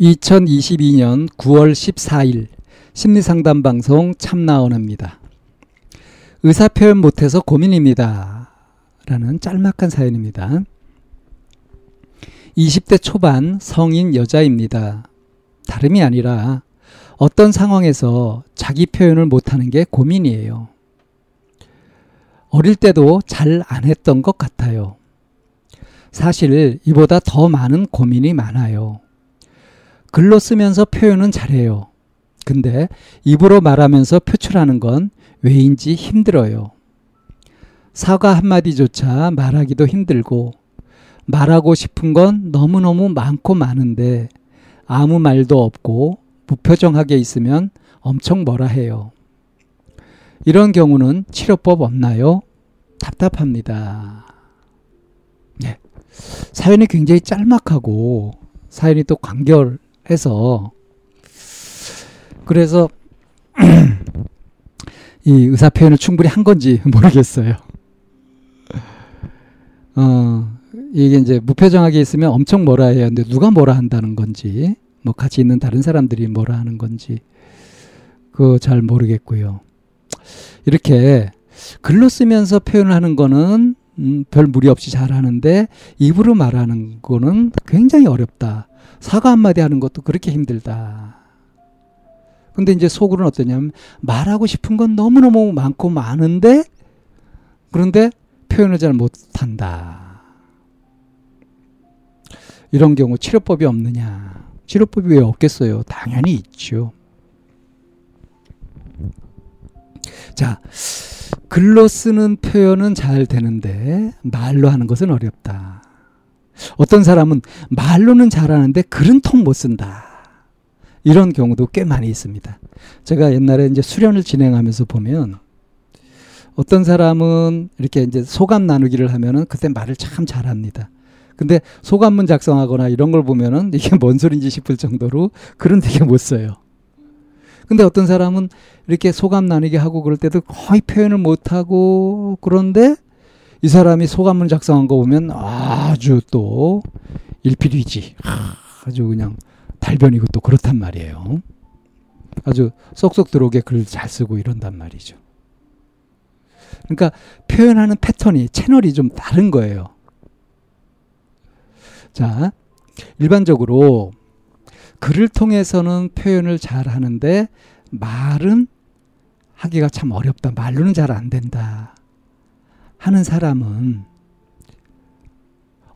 2022년 9월 14일 심리상담 방송 참나원입니다. 의사 표현 못해서 고민입니다. 라는 짤막한 사연입니다. 20대 초반 성인 여자입니다. 다름이 아니라 어떤 상황에서 자기 표현을 못하는 게 고민이에요. 어릴 때도 잘 안 했던 것 같아요. 사실 이보다 더 많은 고민이 많아요. 글로 쓰면서 표현은 잘해요. 근데 입으로 말하면서 표출하는 건 왜인지 힘들어요. 사과 한마디조차 말하기도 힘들고 말하고 싶은 건 너무너무 많고 많은데 아무 말도 없고 무표정하게 있으면 엄청 뭐라 해요. 이런 경우는 치료법 없나요? 답답합니다. 네. 사연이 굉장히 짤막하고 사연이 또 간결 해서 그래서 이 의사 표현을 충분히 한 건지 모르겠어요. 어, 이게 이제 무표정하게 있으면 엄청 뭐라 해야 하는데 누가 뭐라 한다는 건지 뭐 같이 있는 다른 사람들이 뭐라 하는 건지 그거 잘 모르겠고요. 이렇게 글로 쓰면서 표현을 하는 거는 음, 별 무리 없이 잘 하는데 입으로 말하는 거는 굉장히 어렵다. 사과 한마디 하는 것도 그렇게 힘들다. 근데 이제 속으로는 어떠냐면 말하고 싶은 건 너무너무 많고 많은데 그런데 표현을 잘 못한다. 이런 경우 치료법이 없느냐. 치료법이 왜 없겠어요? 당연히 있죠. 자, 글로 쓰는 표현은 잘 되는데 말로 하는 것은 어렵다. 어떤 사람은 말로는 잘하는데 글은 통 못 쓴다. 이런 경우도 꽤 많이 있습니다. 제가 옛날에 이제 수련을 진행하면서 보면 어떤 사람은 이렇게 이제 소감 나누기를 하면은 그때 말을 참 잘합니다. 근데 소감문 작성하거나 이런 걸 보면은 이게 뭔 소린지 싶을 정도로 글은 되게 못 써요. 근데 어떤 사람은 이렇게 소감 나누기 하고 그럴 때도 거의 표현을 못 하고 그런데 이 사람이 소감문 작성한 거 보면 아주 또 일필이지. 아주 그냥 달변이고 또 그렇단 말이에요. 아주 쏙쏙 들어오게 글 잘 쓰고 이런단 말이죠. 그러니까 표현하는 패턴이 채널이 좀 다른 거예요. 자, 일반적으로 글을 통해서는 표현을 잘 하는데 말은 하기가 참 어렵다. 말로는 잘 안 된다. 하는 사람은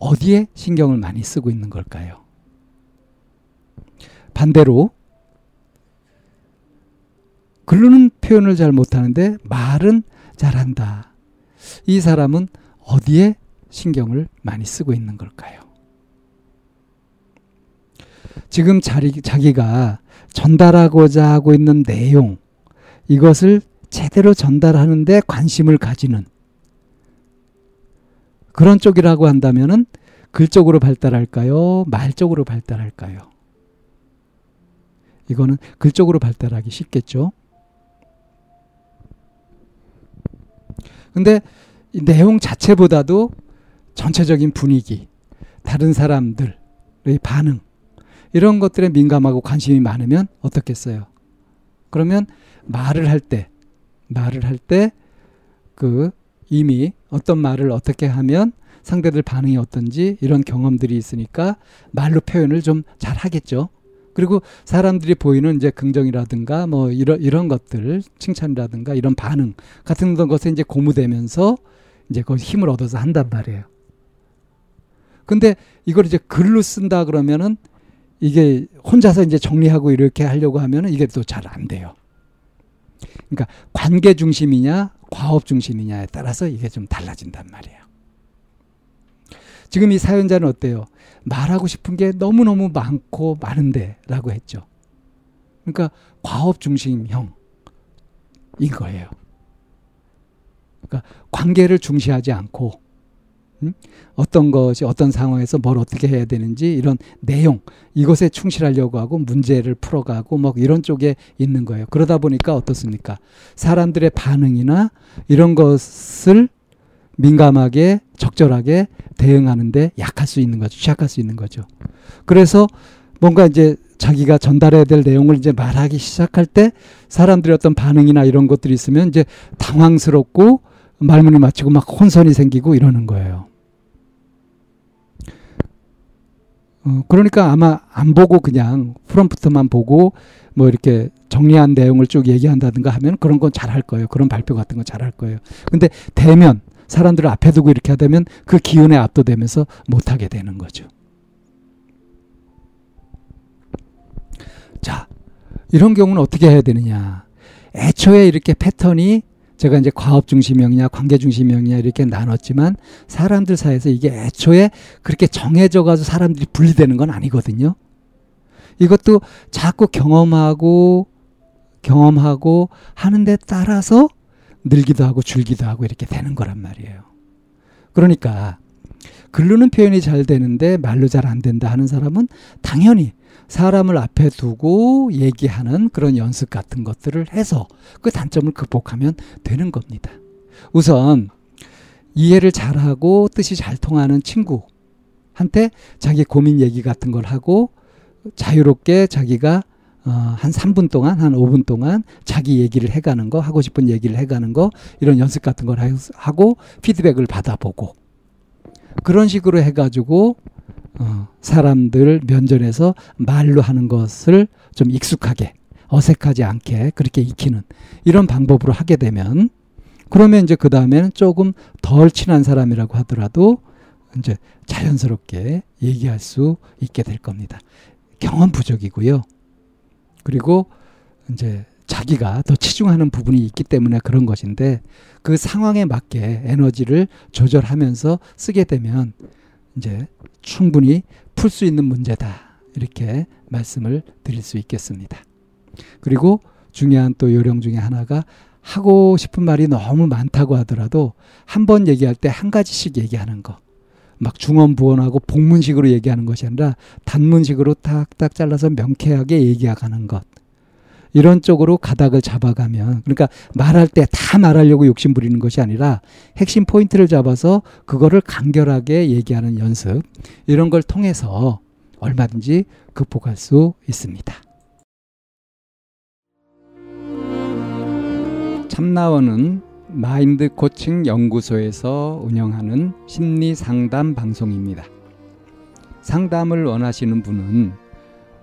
어디에 신경을 많이 쓰고 있는 걸까요? 반대로 글로는 표현을 잘 못하는데 말은 잘한다. 이 사람은 어디에 신경을 많이 쓰고 있는 걸까요? 지금 자리, 자기가 전달하고자 하고 있는 내용, 이것을 제대로 전달하는데 관심을 가지는 그런 쪽이라고 한다면은 글 쪽으로 발달할까요? 말 쪽으로 발달할까요? 이거는 글 쪽으로 발달하기 쉽겠죠. 근데 이 내용 자체보다도 전체적인 분위기, 다른 사람들의 반응, 이런 것들에 민감하고 관심이 많으면 어떻겠어요? 그러면 말을 할 때, 말을 할 때, 그, 이미 어떤 말을 어떻게 하면 상대들 반응이 어떤지 이런 경험들이 있으니까 말로 표현을 좀 잘 하겠죠. 그리고 사람들이 보이는 이제 긍정이라든가 뭐 이런 이런 것들 칭찬이라든가 이런 반응 같은 것에 이제 고무되면서 이제 그 힘을 얻어서 한단 말이에요. 근데 이걸 이제 글로 쓴다 그러면은 이게 혼자서 이제 정리하고 이렇게 하려고 하면은 이게 또 잘 안 돼요. 그러니까 관계 중심이냐 과업 중심이냐에 따라서 이게 좀 달라진단 말이에요. 지금 이 사연자는 어때요? 말하고 싶은 게 너무너무 많고 많은데 라고 했죠. 그러니까 과업 중심형인 거예요. 그러니까 관계를 중시하지 않고 음? 어떤 것이 어떤 상황에서 뭘 어떻게 해야 되는지 이런 내용 이것에 충실하려고 하고 문제를 풀어가고 뭐 이런 쪽에 있는 거예요. 그러다 보니까 어떻습니까? 사람들의 반응이나 이런 것을 민감하게 적절하게 대응하는데 약할 수 있는 거죠. 취약할 수 있는 거죠. 그래서 뭔가 이제 자기가 전달해야 될 내용을 이제 말하기 시작할 때 사람들의 어떤 반응이나 이런 것들이 있으면 이제 당황스럽고 말문이 맞히고 막 혼선이 생기고 이러는 거예요. 어, 그러니까 아마 안 보고 그냥 프롬프트만 보고 뭐 이렇게 정리한 내용을 쭉 얘기한다든가 하면 그런 건 잘 할 거예요. 그런 발표 같은 건 잘 할 거예요. 근데 대면 사람들을 앞에 두고 이렇게 하다면 그 기운에 압도되면서 못 하게 되는 거죠. 자, 이런 경우는 어떻게 해야 되느냐. 애초에 이렇게 패턴이 제가 이제 과업 중심형이냐 관계 중심형이냐 이렇게 나눴지만 사람들 사이에서 이게 애초에 그렇게 정해져 가지고 사람들이 분리되는 건 아니거든요. 이것도 자꾸 경험하고 경험하고 하는 데 따라서 늘기도 하고 줄기도 하고 이렇게 되는 거란 말이에요. 그러니까 글로는 표현이 잘 되는데 말로 잘 안 된다 하는 사람은 당연히 사람을 앞에 두고 얘기하는 그런 연습 같은 것들을 해서 그 단점을 극복하면 되는 겁니다. 우선 이해를 잘하고 뜻이 잘 통하는 친구한테 자기 고민 얘기 같은 걸 하고 자유롭게 자기가 어, 한 3분 동안, 한 5분 동안 자기 얘기를 해가는 거, 하고 싶은 얘기를 해가는 거, 이런 연습 같은 걸 하고 피드백을 받아보고 그런 식으로 해가지고 어, 사람들 면전에서 말로 하는 것을 좀 익숙하게 어색하지 않게 그렇게 익히는 이런 방법으로 하게 되면 그러면 이제 그 다음에는 조금 덜 친한 사람이라고 하더라도 이제 자연스럽게 얘기할 수 있게 될 겁니다. 경험 부족이고요. 그리고 이제 자기가 더 치중하는 부분이 있기 때문에 그런 것인데 그 상황에 맞게 에너지를 조절하면서 쓰게 되면 이제 충분히 풀 수 있는 문제다. 이렇게 말씀을 드릴 수 있겠습니다. 그리고 중요한 또 요령 중에 하나가 하고 싶은 말이 너무 많다고 하더라도 한 번 얘기할 때 한 가지씩 얘기하는 거. 막 중언부언하고 복문식으로 얘기하는 것이 아니라 단문식으로 딱딱 잘라서 명쾌하게 얘기하는 것. 이런 쪽으로 가닥을 잡아가면 그러니까 말할 때 다 말하려고 욕심 부리는 것이 아니라 핵심 포인트를 잡아서 그거를 간결하게 얘기하는 연습 이런 걸 통해서 얼마든지 극복할 수 있습니다. 참나원은 마인드 코칭 연구소에서 운영하는 심리 상담 방송입니다. 상담을 원하시는 분은